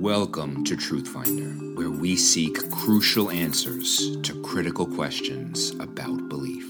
Welcome to Truth Finder, where we seek crucial answers to critical questions about belief.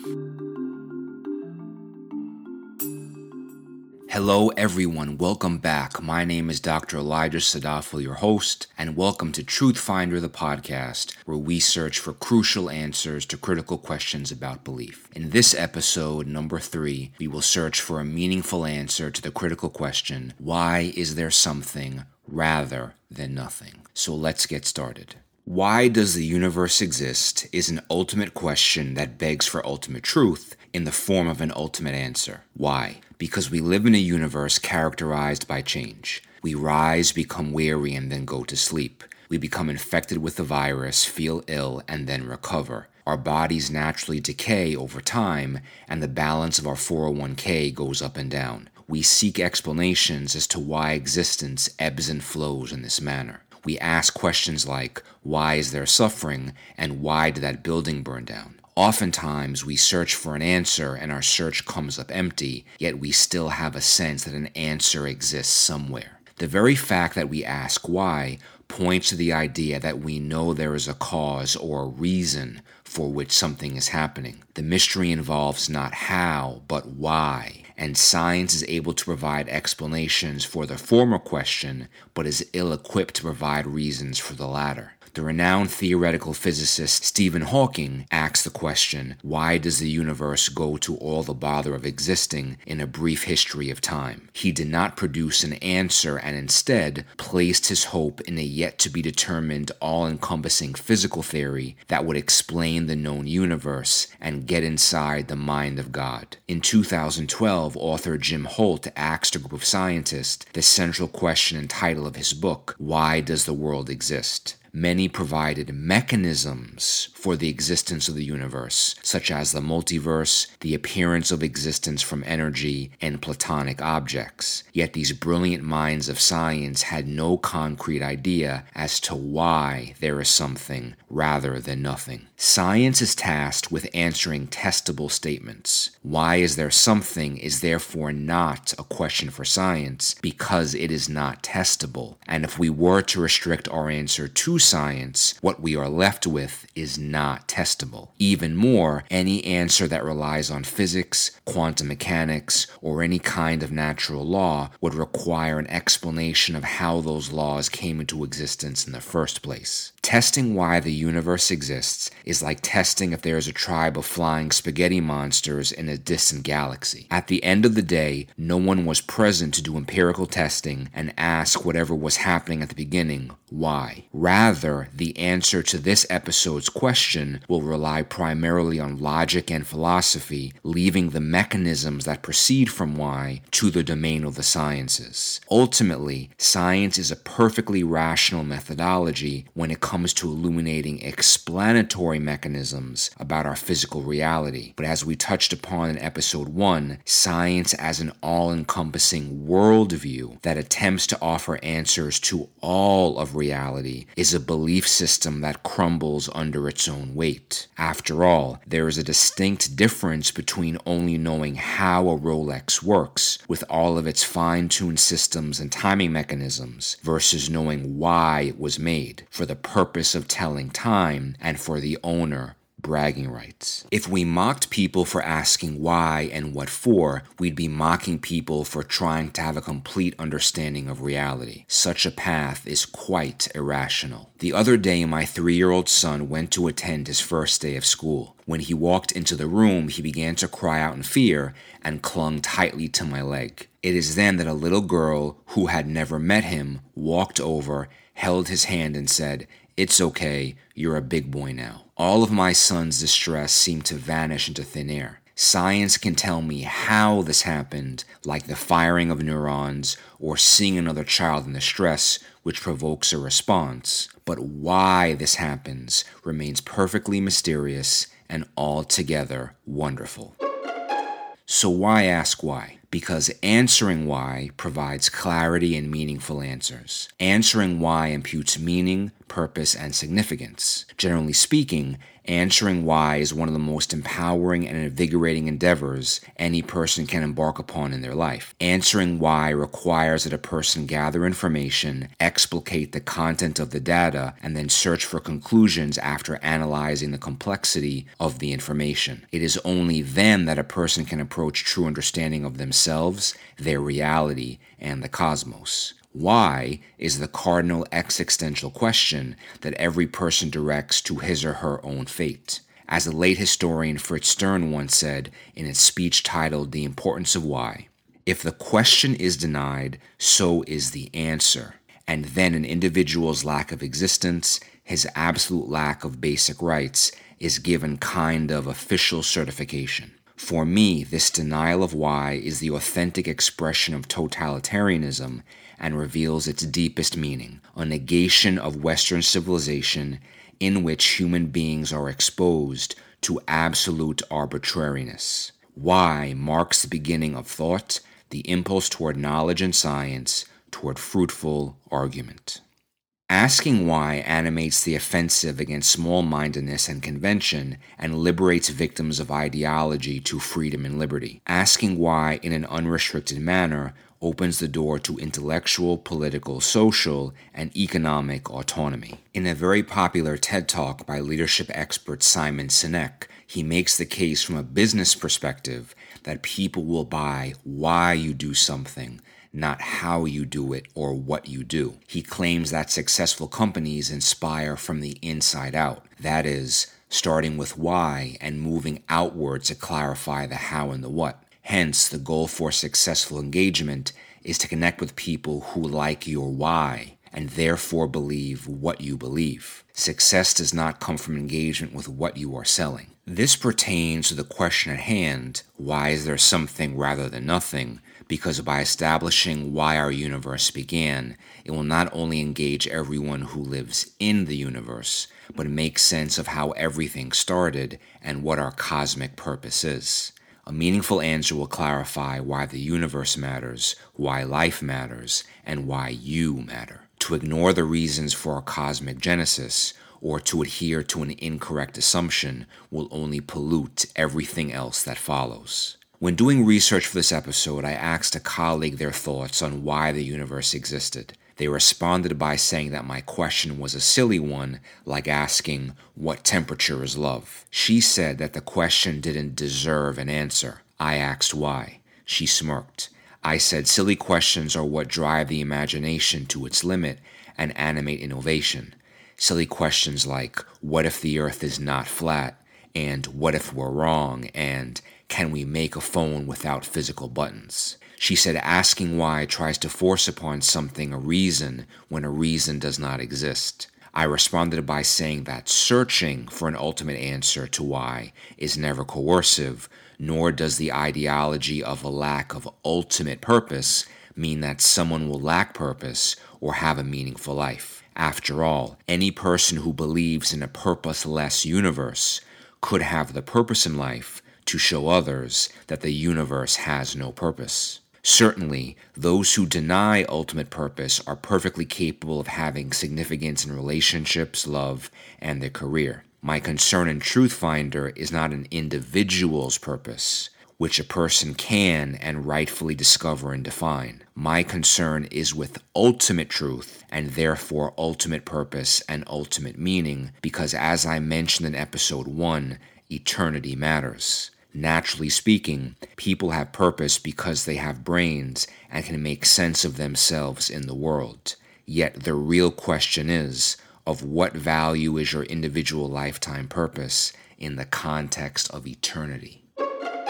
Hello, everyone. Welcome back. My name is Dr. Elijah Sadafel, your host, and welcome to Truth Finder, the podcast, where we search for crucial answers to critical questions about belief. In this episode, number three, we will search for a meaningful answer to the critical question why is there something rather than nothing? So let's get started. Why does the universe exist is an ultimate question that begs for ultimate truth in the form of an ultimate answer. Why? Because we live in a universe characterized by change. We rise, become weary, and then go to sleep. We become infected with the virus, feel ill, and then recover. Our bodies naturally decay over time, and the balance of our 401k goes up and down. We seek explanations as to why existence ebbs and flows in this manner. We ask questions like, why is there suffering, and why did that building burn down? Oftentimes, we search for an answer and our search comes up empty, yet we still have a sense that an answer exists somewhere. The very fact that we ask why points to the idea that we know there is a cause or a reason for which something is happening. The mystery involves not how, but why, and science is able to provide explanations for the former question, but is ill equipped to provide reasons for the latter. The renowned theoretical physicist Stephen Hawking asks the question why does the universe go to all the bother of existing in a brief history of time? He did not produce an answer and instead placed his hope in a yet to be determined all encompassing physical theory that would explain the known universe and get inside the mind of God. In 2012, author Jim Holt asked a group of scientists the central question and title of his book Why Does the World Exist? Many provided mechanisms for the existence of the universe, such as the multiverse, the appearance of existence from energy, and platonic objects. Yet these brilliant minds of science had no concrete idea as to why there is something rather than nothing. Science is tasked with answering testable statements. Why is there something is therefore not a question for science because it is not testable. And if we were to restrict our answer to science, what we are left with is not testable. Even more, any answer that relies on physics, quantum mechanics, or any kind of natural law would require an explanation of how those laws came into existence in the first place. Testing why the universe exists is like testing if there is a tribe of flying spaghetti monsters in a distant galaxy. At the end of the day, no one was present to do empirical testing and ask whatever was happening at the beginning why. Rather, the answer to this episode's question will rely primarily on logic and philosophy, leaving the mechanisms that proceed from why to the domain of the sciences. Ultimately, science is a perfectly rational methodology when it comes to illuminating explanatory mechanisms about our physical reality. But as we touched upon in episode 1, science as an all encompassing worldview that attempts to offer answers to all of reality is a belief system that crumbles under its own weight. After all, there is a distinct difference between only knowing how a Rolex works with all of its fine tuned systems and timing mechanisms versus knowing why it was made for the purpose of telling time and for the owner bragging rights. If we mocked people for asking why and what for, we'd be mocking people for trying to have a complete understanding of reality. Such a path is quite irrational. The other day, my three year old son went to attend his first day of school. When he walked into the room, he began to cry out in fear and clung tightly to my leg. It is then that a little girl who had never met him walked over, held his hand, and said, It's okay, you're a big boy now. All of my son's distress seemed to vanish into thin air. Science can tell me how this happened, like the firing of neurons or seeing another child in distress, which provokes a response. But why this happens remains perfectly mysterious and altogether wonderful. So, why ask why? because answering why provides clarity and meaningful answers. Answering why imputes meaning, purpose, and significance. Generally speaking, answering why is one of the most empowering and invigorating endeavors any person can embark upon in their life. Answering why requires that a person gather information, explicate the content of the data, and then search for conclusions after analyzing the complexity of the information. It is only then that a person can approach true understanding of themselves, their reality, and the cosmos. Why is the cardinal existential question that every person directs to his or her own fate. As the late historian Fritz Stern once said in a speech titled The Importance of Why If the question is denied, so is the answer. And then an individual's lack of existence, his absolute lack of basic rights, is given kind of official certification. For me, this denial of why is the authentic expression of totalitarianism and reveals its deepest meaning a negation of Western civilization in which human beings are exposed to absolute arbitrariness. Why marks the beginning of thought, the impulse toward knowledge and science, toward fruitful argument. Asking why animates the offensive against small mindedness and convention and liberates victims of ideology to freedom and liberty. Asking why in an unrestricted manner opens the door to intellectual, political, social, and economic autonomy. In a very popular TED Talk by leadership expert Simon Sinek, he makes the case from a business perspective that people will buy why you do something, not how you do it or what you do. He claims that successful companies inspire from the inside out. That is, starting with why and moving outward to clarify the how and the what. Hence, the goal for successful engagement is to connect with people who like your why and therefore believe what you believe. Success does not come from engagement with what you are selling. This pertains to the question at hand why is there something rather than nothing? Because by establishing why our universe began, it will not only engage everyone who lives in the universe, but make sense of how everything started and what our cosmic purpose is. A meaningful answer will clarify why the universe matters, why life matters, and why you matter. To ignore the reasons for a cosmic genesis or to adhere to an incorrect assumption will only pollute everything else that follows. When doing research for this episode, I asked a colleague their thoughts on why the universe existed. They responded by saying that my question was a silly one, like asking, What temperature is love? She said that the question didn't deserve an answer. I asked why. She smirked. I said, Silly questions are what drive the imagination to its limit and animate innovation. Silly questions like, What if the earth is not flat? And what if we're wrong? And can we make a phone without physical buttons? She said asking why tries to force upon something a reason when a reason does not exist. I responded by saying that searching for an ultimate answer to why is never coercive, nor does the ideology of a lack of ultimate purpose mean that someone will lack purpose or have a meaningful life. After all, any person who believes in a purposeless universe could have the purpose in life to show others that the universe has no purpose. Certainly, those who deny ultimate purpose are perfectly capable of having significance in relationships, love, and their career. My concern in Truth Finder is not an individual's purpose, which a person can and rightfully discover and define. My concern is with ultimate truth and therefore ultimate purpose and ultimate meaning, because as I mentioned in episode 1, eternity matters. Naturally speaking, people have purpose because they have brains and can make sense of themselves in the world. Yet the real question is of what value is your individual lifetime purpose in the context of eternity?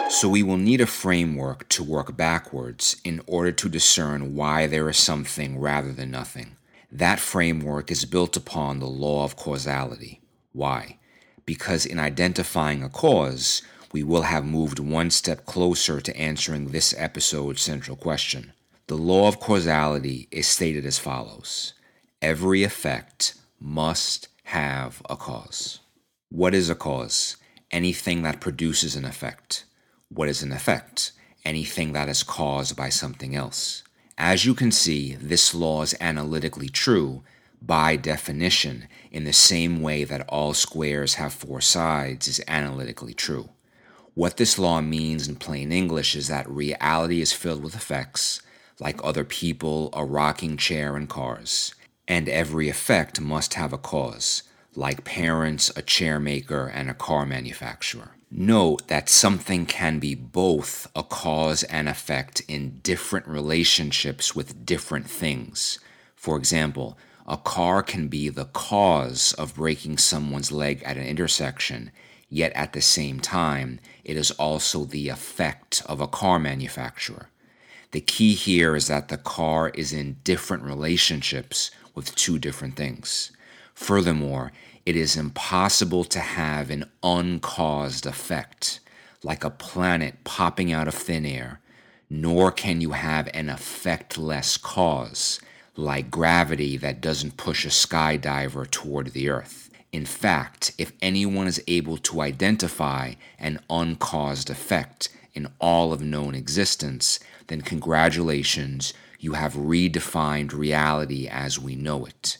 So we will need a framework to work backwards in order to discern why there is something rather than nothing. That framework is built upon the law of causality. Why? Because in identifying a cause, we will have moved one step closer to answering this episode's central question. The law of causality is stated as follows Every effect must have a cause. What is a cause? Anything that produces an effect. What is an effect? Anything that is caused by something else. As you can see, this law is analytically true, by definition, in the same way that all squares have four sides, is analytically true. What this law means in plain English is that reality is filled with effects, like other people, a rocking chair, and cars, and every effect must have a cause, like parents, a chair maker, and a car manufacturer. Note that something can be both a cause and effect in different relationships with different things. For example, a car can be the cause of breaking someone's leg at an intersection, yet at the same time, it is also the effect of a car manufacturer. The key here is that the car is in different relationships with two different things. Furthermore, it is impossible to have an uncaused effect, like a planet popping out of thin air, nor can you have an effectless cause, like gravity that doesn't push a skydiver toward the Earth. In fact, if anyone is able to identify an uncaused effect in all of known existence, then congratulations, you have redefined reality as we know it.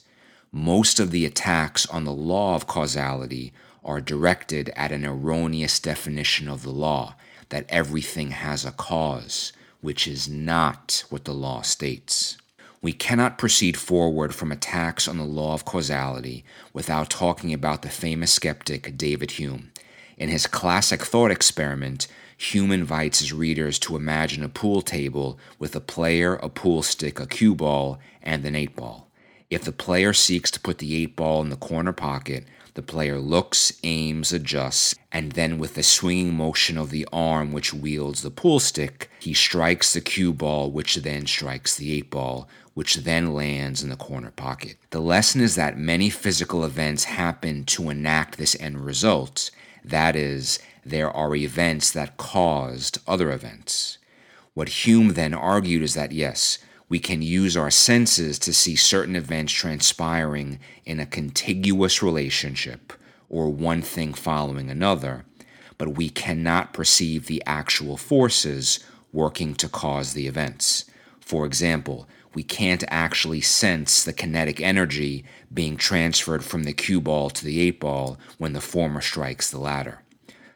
Most of the attacks on the law of causality are directed at an erroneous definition of the law that everything has a cause, which is not what the law states. We cannot proceed forward from attacks on the law of causality without talking about the famous skeptic David Hume. In his classic thought experiment, Hume invites his readers to imagine a pool table with a player, a pool stick, a cue ball, and an eight ball. If the player seeks to put the eight ball in the corner pocket, the player looks, aims, adjusts, and then with the swinging motion of the arm which wields the pool stick, he strikes the cue ball, which then strikes the eight ball, which then lands in the corner pocket. The lesson is that many physical events happen to enact this end result. That is, there are events that caused other events. What Hume then argued is that yes, we can use our senses to see certain events transpiring in a contiguous relationship or one thing following another, but we cannot perceive the actual forces working to cause the events. For example, we can't actually sense the kinetic energy being transferred from the cue ball to the eight ball when the former strikes the latter.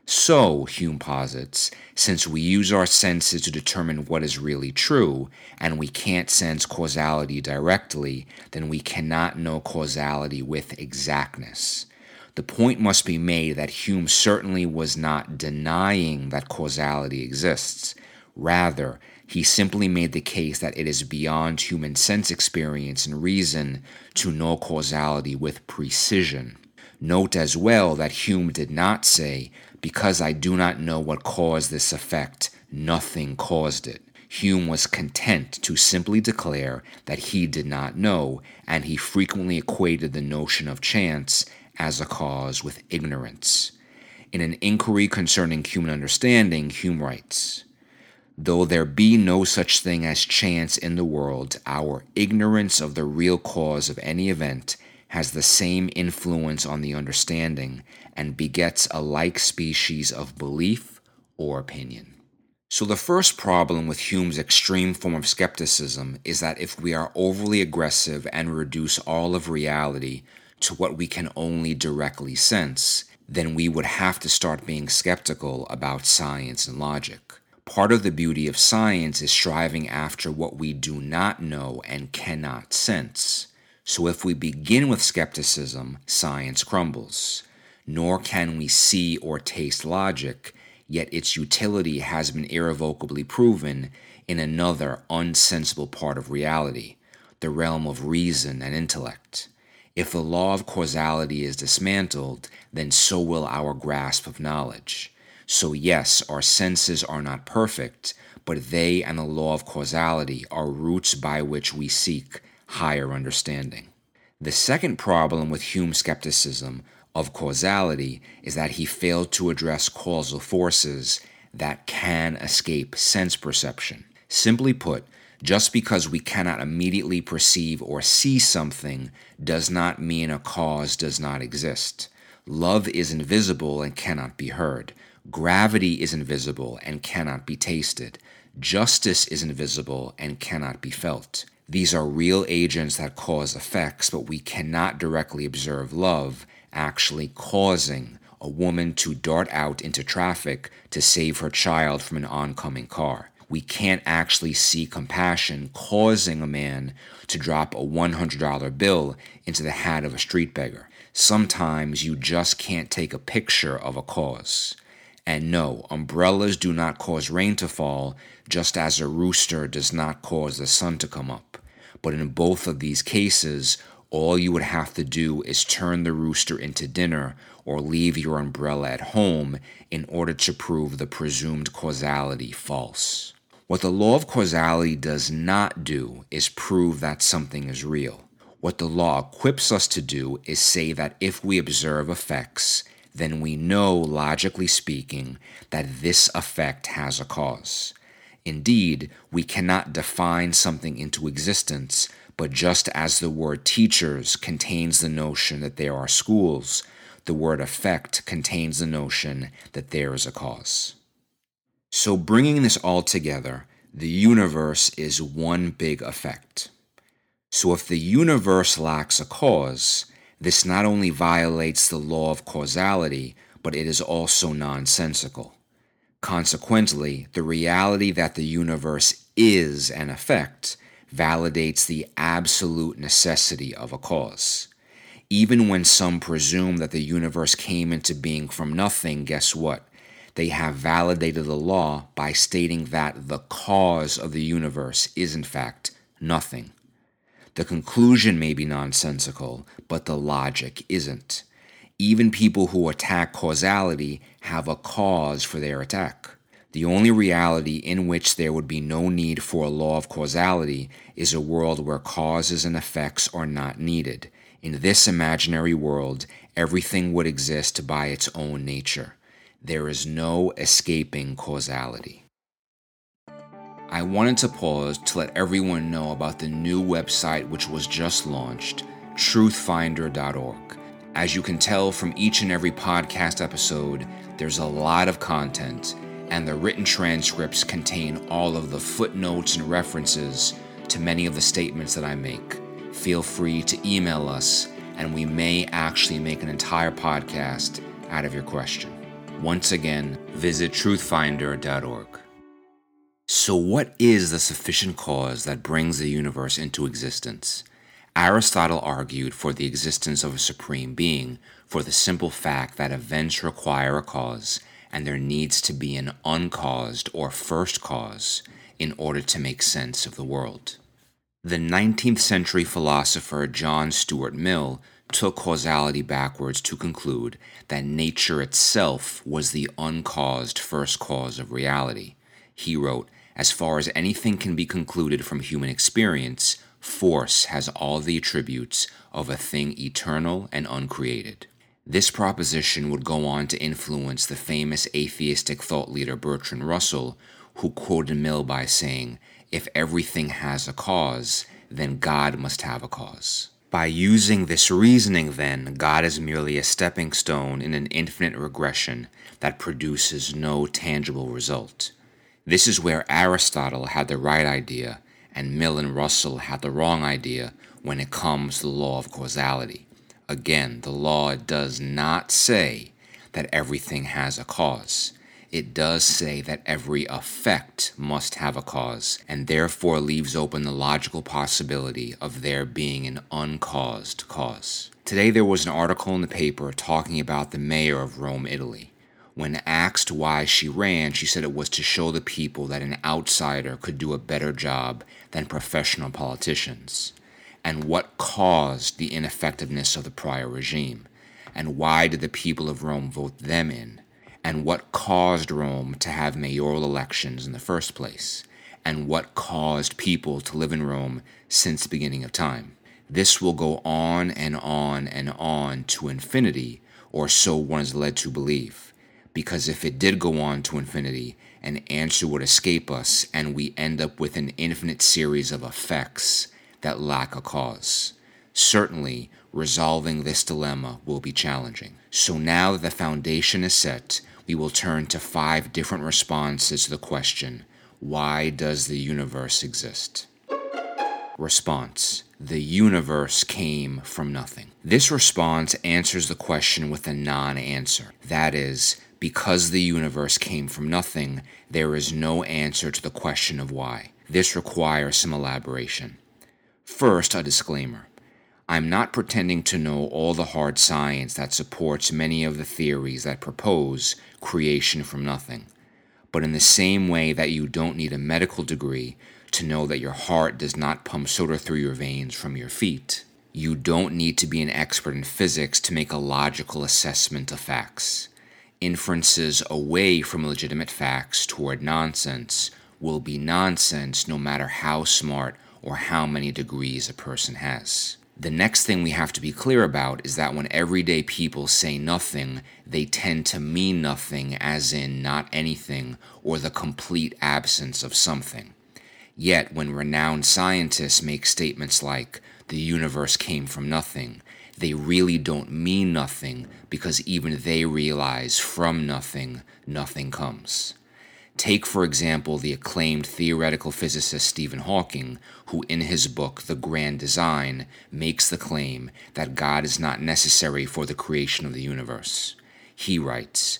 So, Hume posits, since we use our senses to determine what is really true, and we can't sense causality directly, then we cannot know causality with exactness. The point must be made that Hume certainly was not denying that causality exists. Rather, he simply made the case that it is beyond human sense experience and reason to know causality with precision. Note as well that Hume did not say because I do not know what caused this effect, nothing caused it. Hume was content to simply declare that he did not know, and he frequently equated the notion of chance as a cause with ignorance. In an inquiry concerning human understanding, Hume writes Though there be no such thing as chance in the world, our ignorance of the real cause of any event has the same influence on the understanding and begets a like species of belief or opinion. So, the first problem with Hume's extreme form of skepticism is that if we are overly aggressive and reduce all of reality to what we can only directly sense, then we would have to start being skeptical about science and logic. Part of the beauty of science is striving after what we do not know and cannot sense. So if we begin with skepticism, science crumbles. Nor can we see or taste logic, yet its utility has been irrevocably proven in another unsensible part of reality, the realm of reason and intellect. If the law of causality is dismantled, then so will our grasp of knowledge. So, yes, our senses are not perfect, but they and the law of causality are roots by which we seek higher understanding. The second problem with Hume's skepticism of causality is that he failed to address causal forces that can escape sense perception. Simply put, just because we cannot immediately perceive or see something does not mean a cause does not exist. Love is invisible and cannot be heard. Gravity is invisible and cannot be tasted. Justice is invisible and cannot be felt. These are real agents that cause effects, but we cannot directly observe love actually causing a woman to dart out into traffic to save her child from an oncoming car. We can't actually see compassion causing a man to drop a $100 bill into the hat of a street beggar. Sometimes you just can't take a picture of a cause. And no, umbrellas do not cause rain to fall, just as a rooster does not cause the sun to come up. But in both of these cases, all you would have to do is turn the rooster into dinner or leave your umbrella at home in order to prove the presumed causality false. What the law of causality does not do is prove that something is real. What the law equips us to do is say that if we observe effects, then we know, logically speaking, that this effect has a cause. Indeed, we cannot define something into existence, but just as the word teachers contains the notion that there are schools, the word effect contains the notion that there is a cause. So, bringing this all together, the universe is one big effect. So, if the universe lacks a cause, this not only violates the law of causality, but it is also nonsensical. Consequently, the reality that the universe is an effect validates the absolute necessity of a cause. Even when some presume that the universe came into being from nothing, guess what? They have validated the law by stating that the cause of the universe is, in fact, nothing. The conclusion may be nonsensical, but the logic isn't. Even people who attack causality have a cause for their attack. The only reality in which there would be no need for a law of causality is a world where causes and effects are not needed. In this imaginary world, everything would exist by its own nature. There is no escaping causality. I wanted to pause to let everyone know about the new website which was just launched, truthfinder.org. As you can tell from each and every podcast episode, there's a lot of content, and the written transcripts contain all of the footnotes and references to many of the statements that I make. Feel free to email us, and we may actually make an entire podcast out of your question. Once again, visit truthfinder.org. So, what is the sufficient cause that brings the universe into existence? Aristotle argued for the existence of a supreme being for the simple fact that events require a cause and there needs to be an uncaused or first cause in order to make sense of the world. The 19th century philosopher John Stuart Mill took causality backwards to conclude that nature itself was the uncaused first cause of reality. He wrote, As far as anything can be concluded from human experience, force has all the attributes of a thing eternal and uncreated. This proposition would go on to influence the famous atheistic thought leader Bertrand Russell, who quoted Mill by saying, If everything has a cause, then God must have a cause. By using this reasoning, then, God is merely a stepping stone in an infinite regression that produces no tangible result. This is where Aristotle had the right idea and Mill and Russell had the wrong idea when it comes to the law of causality. Again, the law does not say that everything has a cause. It does say that every effect must have a cause, and therefore leaves open the logical possibility of there being an uncaused cause. Today, there was an article in the paper talking about the mayor of Rome, Italy. When asked why she ran, she said it was to show the people that an outsider could do a better job than professional politicians. And what caused the ineffectiveness of the prior regime? And why did the people of Rome vote them in? And what caused Rome to have mayoral elections in the first place? And what caused people to live in Rome since the beginning of time? This will go on and on and on to infinity, or so one is led to believe because if it did go on to infinity, an answer would escape us and we end up with an infinite series of effects that lack a cause. Certainly, resolving this dilemma will be challenging. So now that the foundation is set, we will turn to five different responses to the question why does the universe exist? Response The universe came from nothing. This response answers the question with a non answer. That is, because the universe came from nothing, there is no answer to the question of why. This requires some elaboration. First, a disclaimer. I'm not pretending to know all the hard science that supports many of the theories that propose creation from nothing. But in the same way that you don't need a medical degree to know that your heart does not pump soda through your veins from your feet, you don't need to be an expert in physics to make a logical assessment of facts. Inferences away from legitimate facts toward nonsense will be nonsense no matter how smart or how many degrees a person has. The next thing we have to be clear about is that when everyday people say nothing, they tend to mean nothing, as in not anything or the complete absence of something. Yet, when renowned scientists make statements like, the universe came from nothing, they really don't mean nothing because even they realize from nothing, nothing comes. Take, for example, the acclaimed theoretical physicist Stephen Hawking, who in his book, The Grand Design, makes the claim that God is not necessary for the creation of the universe. He writes,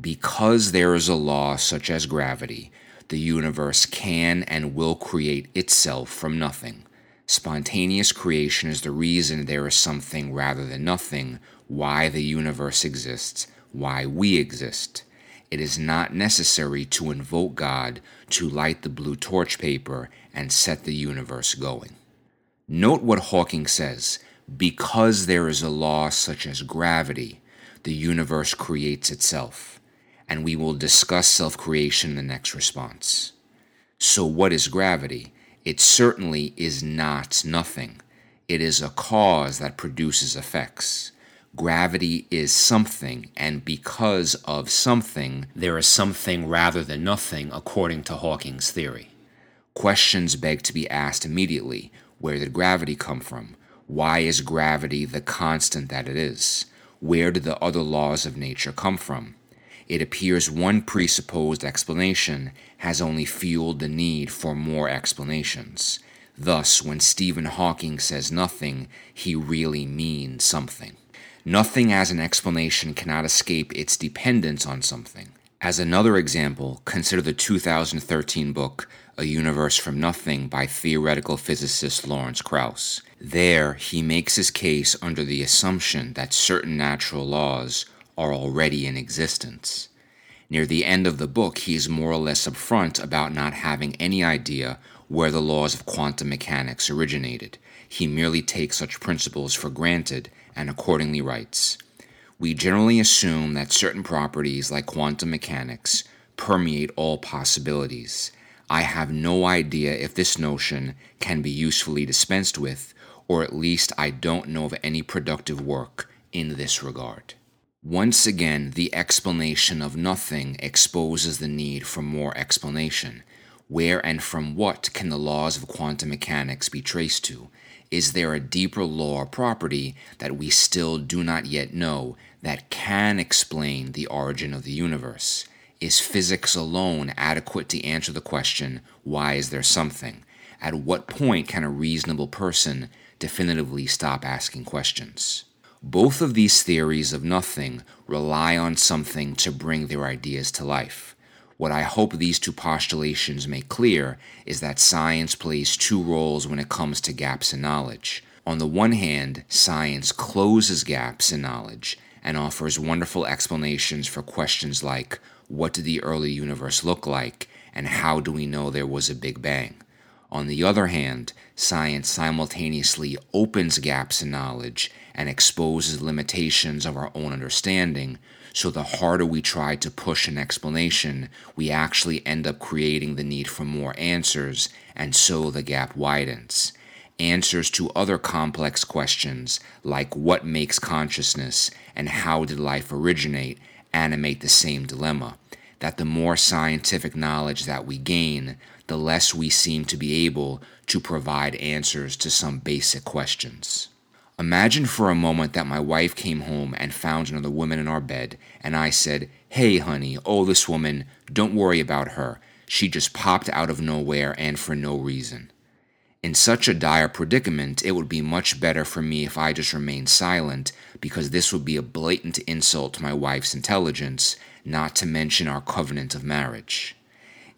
Because there is a law such as gravity, the universe can and will create itself from nothing. Spontaneous creation is the reason there is something rather than nothing, why the universe exists, why we exist it is not necessary to invoke God to light the blue torch paper and set the universe going. Note what Hawking says because there is a law such as gravity, the universe creates itself. And we will discuss self creation in the next response. So, what is gravity? It certainly is not nothing. It is a cause that produces effects gravity is something, and because of something, there is something rather than nothing, according to Hawking's theory. Questions beg to be asked immediately where did gravity come from? Why is gravity the constant that it is? Where did the other laws of nature come from? It appears one presupposed explanation has only fueled the need for more explanations. Thus, when Stephen Hawking says nothing, he really means something. Nothing as an explanation cannot escape its dependence on something. As another example, consider the 2013 book A Universe from Nothing by theoretical physicist Lawrence Krauss. There, he makes his case under the assumption that certain natural laws are already in existence. Near the end of the book, he is more or less upfront about not having any idea where the laws of quantum mechanics originated. He merely takes such principles for granted and accordingly writes We generally assume that certain properties, like quantum mechanics, permeate all possibilities. I have no idea if this notion can be usefully dispensed with, or at least I don't know of any productive work in this regard. Once again, the explanation of nothing exposes the need for more explanation. Where and from what can the laws of quantum mechanics be traced to? Is there a deeper law or property that we still do not yet know that can explain the origin of the universe? Is physics alone adequate to answer the question, why is there something? At what point can a reasonable person definitively stop asking questions? Both of these theories of nothing rely on something to bring their ideas to life. What I hope these two postulations make clear is that science plays two roles when it comes to gaps in knowledge. On the one hand, science closes gaps in knowledge and offers wonderful explanations for questions like what did the early universe look like and how do we know there was a Big Bang? On the other hand, science simultaneously opens gaps in knowledge and exposes limitations of our own understanding so the harder we try to push an explanation, we actually end up creating the need for more answers, and so the gap widens. Answers to other complex questions, like what makes consciousness and how did life originate, animate the same dilemma. That the more scientific knowledge that we gain, the less we seem to be able to provide answers to some basic questions. Imagine for a moment that my wife came home and found another woman in our bed, and I said, Hey, honey, oh, this woman, don't worry about her. She just popped out of nowhere and for no reason. In such a dire predicament, it would be much better for me if I just remained silent, because this would be a blatant insult to my wife's intelligence, not to mention our covenant of marriage.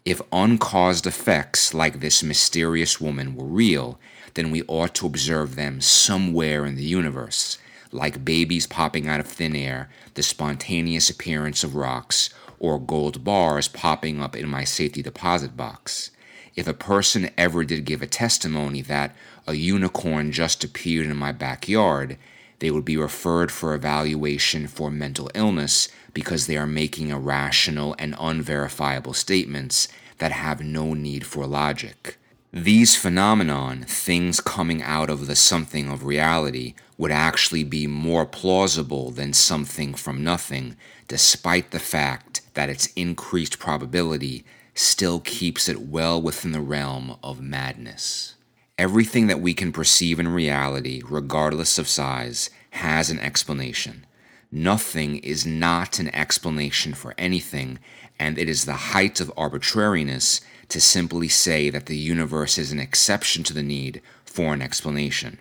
If uncaused effects like this mysterious woman were real, then we ought to observe them somewhere in the universe, like babies popping out of thin air, the spontaneous appearance of rocks, or gold bars popping up in my safety deposit box. If a person ever did give a testimony that a unicorn just appeared in my backyard, they would be referred for evaluation for mental illness because they are making irrational and unverifiable statements that have no need for logic. These phenomenon, things coming out of the something of reality, would actually be more plausible than something from nothing, despite the fact that its increased probability still keeps it well within the realm of madness. Everything that we can perceive in reality, regardless of size, has an explanation. Nothing is not an explanation for anything, and it is the height of arbitrariness to simply say that the universe is an exception to the need for an explanation.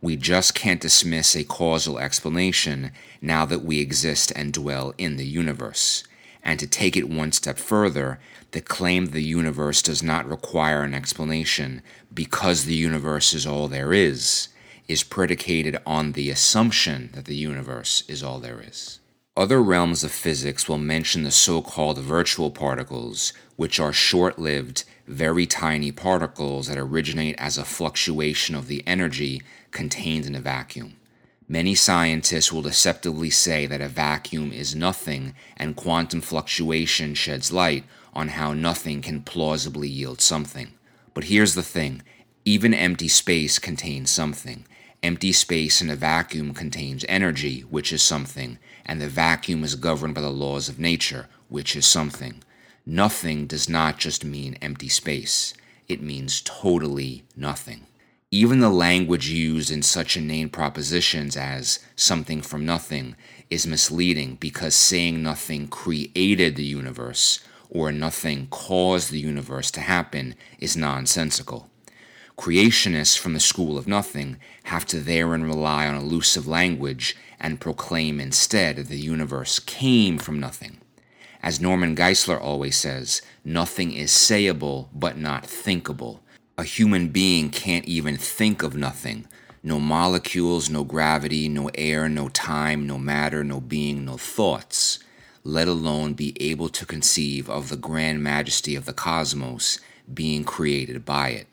We just can't dismiss a causal explanation now that we exist and dwell in the universe. And to take it one step further, the claim the universe does not require an explanation because the universe is all there is is predicated on the assumption that the universe is all there is. Other realms of physics will mention the so called virtual particles, which are short lived, very tiny particles that originate as a fluctuation of the energy contained in a vacuum. Many scientists will deceptively say that a vacuum is nothing, and quantum fluctuation sheds light on how nothing can plausibly yield something. But here's the thing even empty space contains something. Empty space in a vacuum contains energy, which is something, and the vacuum is governed by the laws of nature, which is something. Nothing does not just mean empty space, it means totally nothing. Even the language used in such inane propositions as something from nothing is misleading because saying nothing created the universe or nothing caused the universe to happen is nonsensical. Creationists from the school of nothing have to therein rely on elusive language and proclaim instead that the universe came from nothing. As Norman Geisler always says, nothing is sayable but not thinkable a human being can't even think of nothing. No molecules, no gravity, no air, no time, no matter, no being, no thoughts, let alone be able to conceive of the grand majesty of the cosmos being created by it.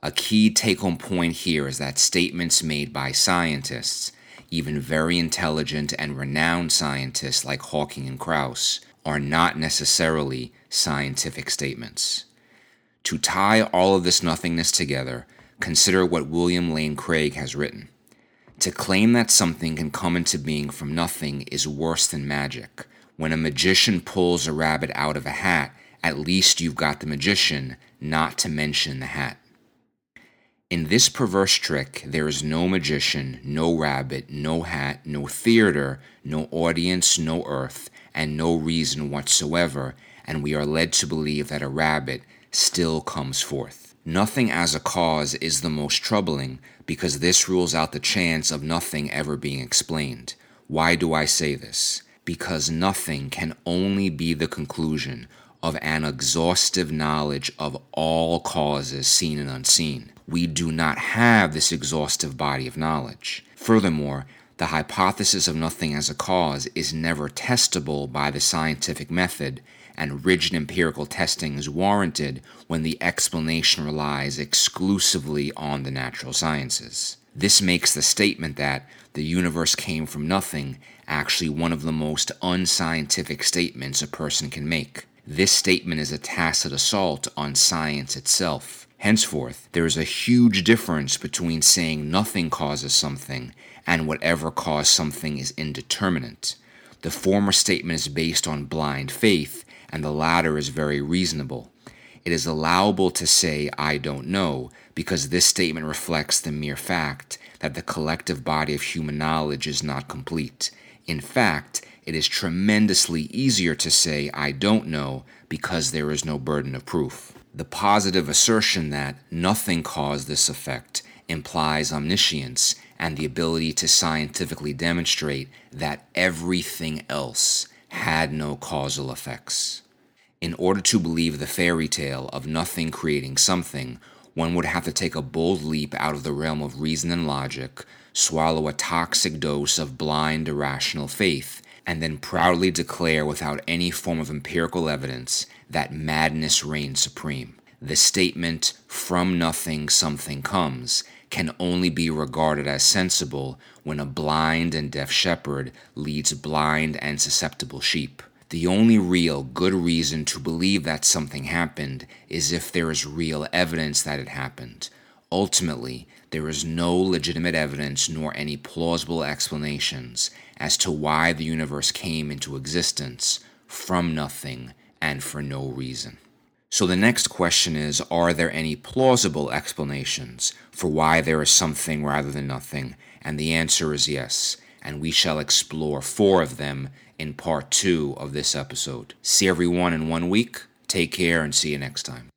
A key take home point here is that statements made by scientists, even very intelligent and renowned scientists like Hawking and Krauss, are not necessarily scientific statements. To tie all of this nothingness together, consider what William Lane Craig has written. To claim that something can come into being from nothing is worse than magic. When a magician pulls a rabbit out of a hat, at least you've got the magician, not to mention the hat. In this perverse trick, there is no magician, no rabbit, no hat, no theater, no audience, no earth, and no reason whatsoever, and we are led to believe that a rabbit still comes forth. Nothing as a cause is the most troubling because this rules out the chance of nothing ever being explained. Why do I say this? Because nothing can only be the conclusion of an exhaustive knowledge of all causes seen and unseen. We do not have this exhaustive body of knowledge. Furthermore, the hypothesis of nothing as a cause is never testable by the scientific method and rigid empirical testing is warranted when the explanation relies exclusively on the natural sciences. This makes the statement that the universe came from nothing actually one of the most unscientific statements a person can make. This statement is a tacit assault on science itself. Henceforth, there is a huge difference between saying nothing causes something and whatever caused something is indeterminate. The former statement is based on blind faith, and the latter is very reasonable. It is allowable to say, I don't know, because this statement reflects the mere fact that the collective body of human knowledge is not complete. In fact, it is tremendously easier to say, I don't know, because there is no burden of proof. The positive assertion that nothing caused this effect implies omniscience and the ability to scientifically demonstrate that everything else had no causal effects. In order to believe the fairy tale of nothing creating something, one would have to take a bold leap out of the realm of reason and logic, swallow a toxic dose of blind, irrational faith, and then proudly declare without any form of empirical evidence that madness reigns supreme. The statement, from nothing something comes, can only be regarded as sensible when a blind and deaf shepherd leads blind and susceptible sheep. The only real good reason to believe that something happened is if there is real evidence that it happened. Ultimately, there is no legitimate evidence nor any plausible explanations as to why the universe came into existence from nothing and for no reason. So the next question is Are there any plausible explanations for why there is something rather than nothing? And the answer is yes. And we shall explore four of them in part two of this episode. See everyone in one week. Take care and see you next time.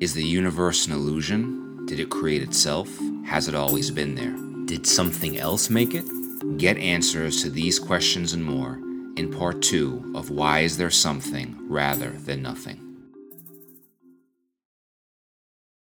Is the universe an illusion? Did it create itself? Has it always been there? Did something else make it? Get answers to these questions and more in part two of Why Is There Something Rather Than Nothing?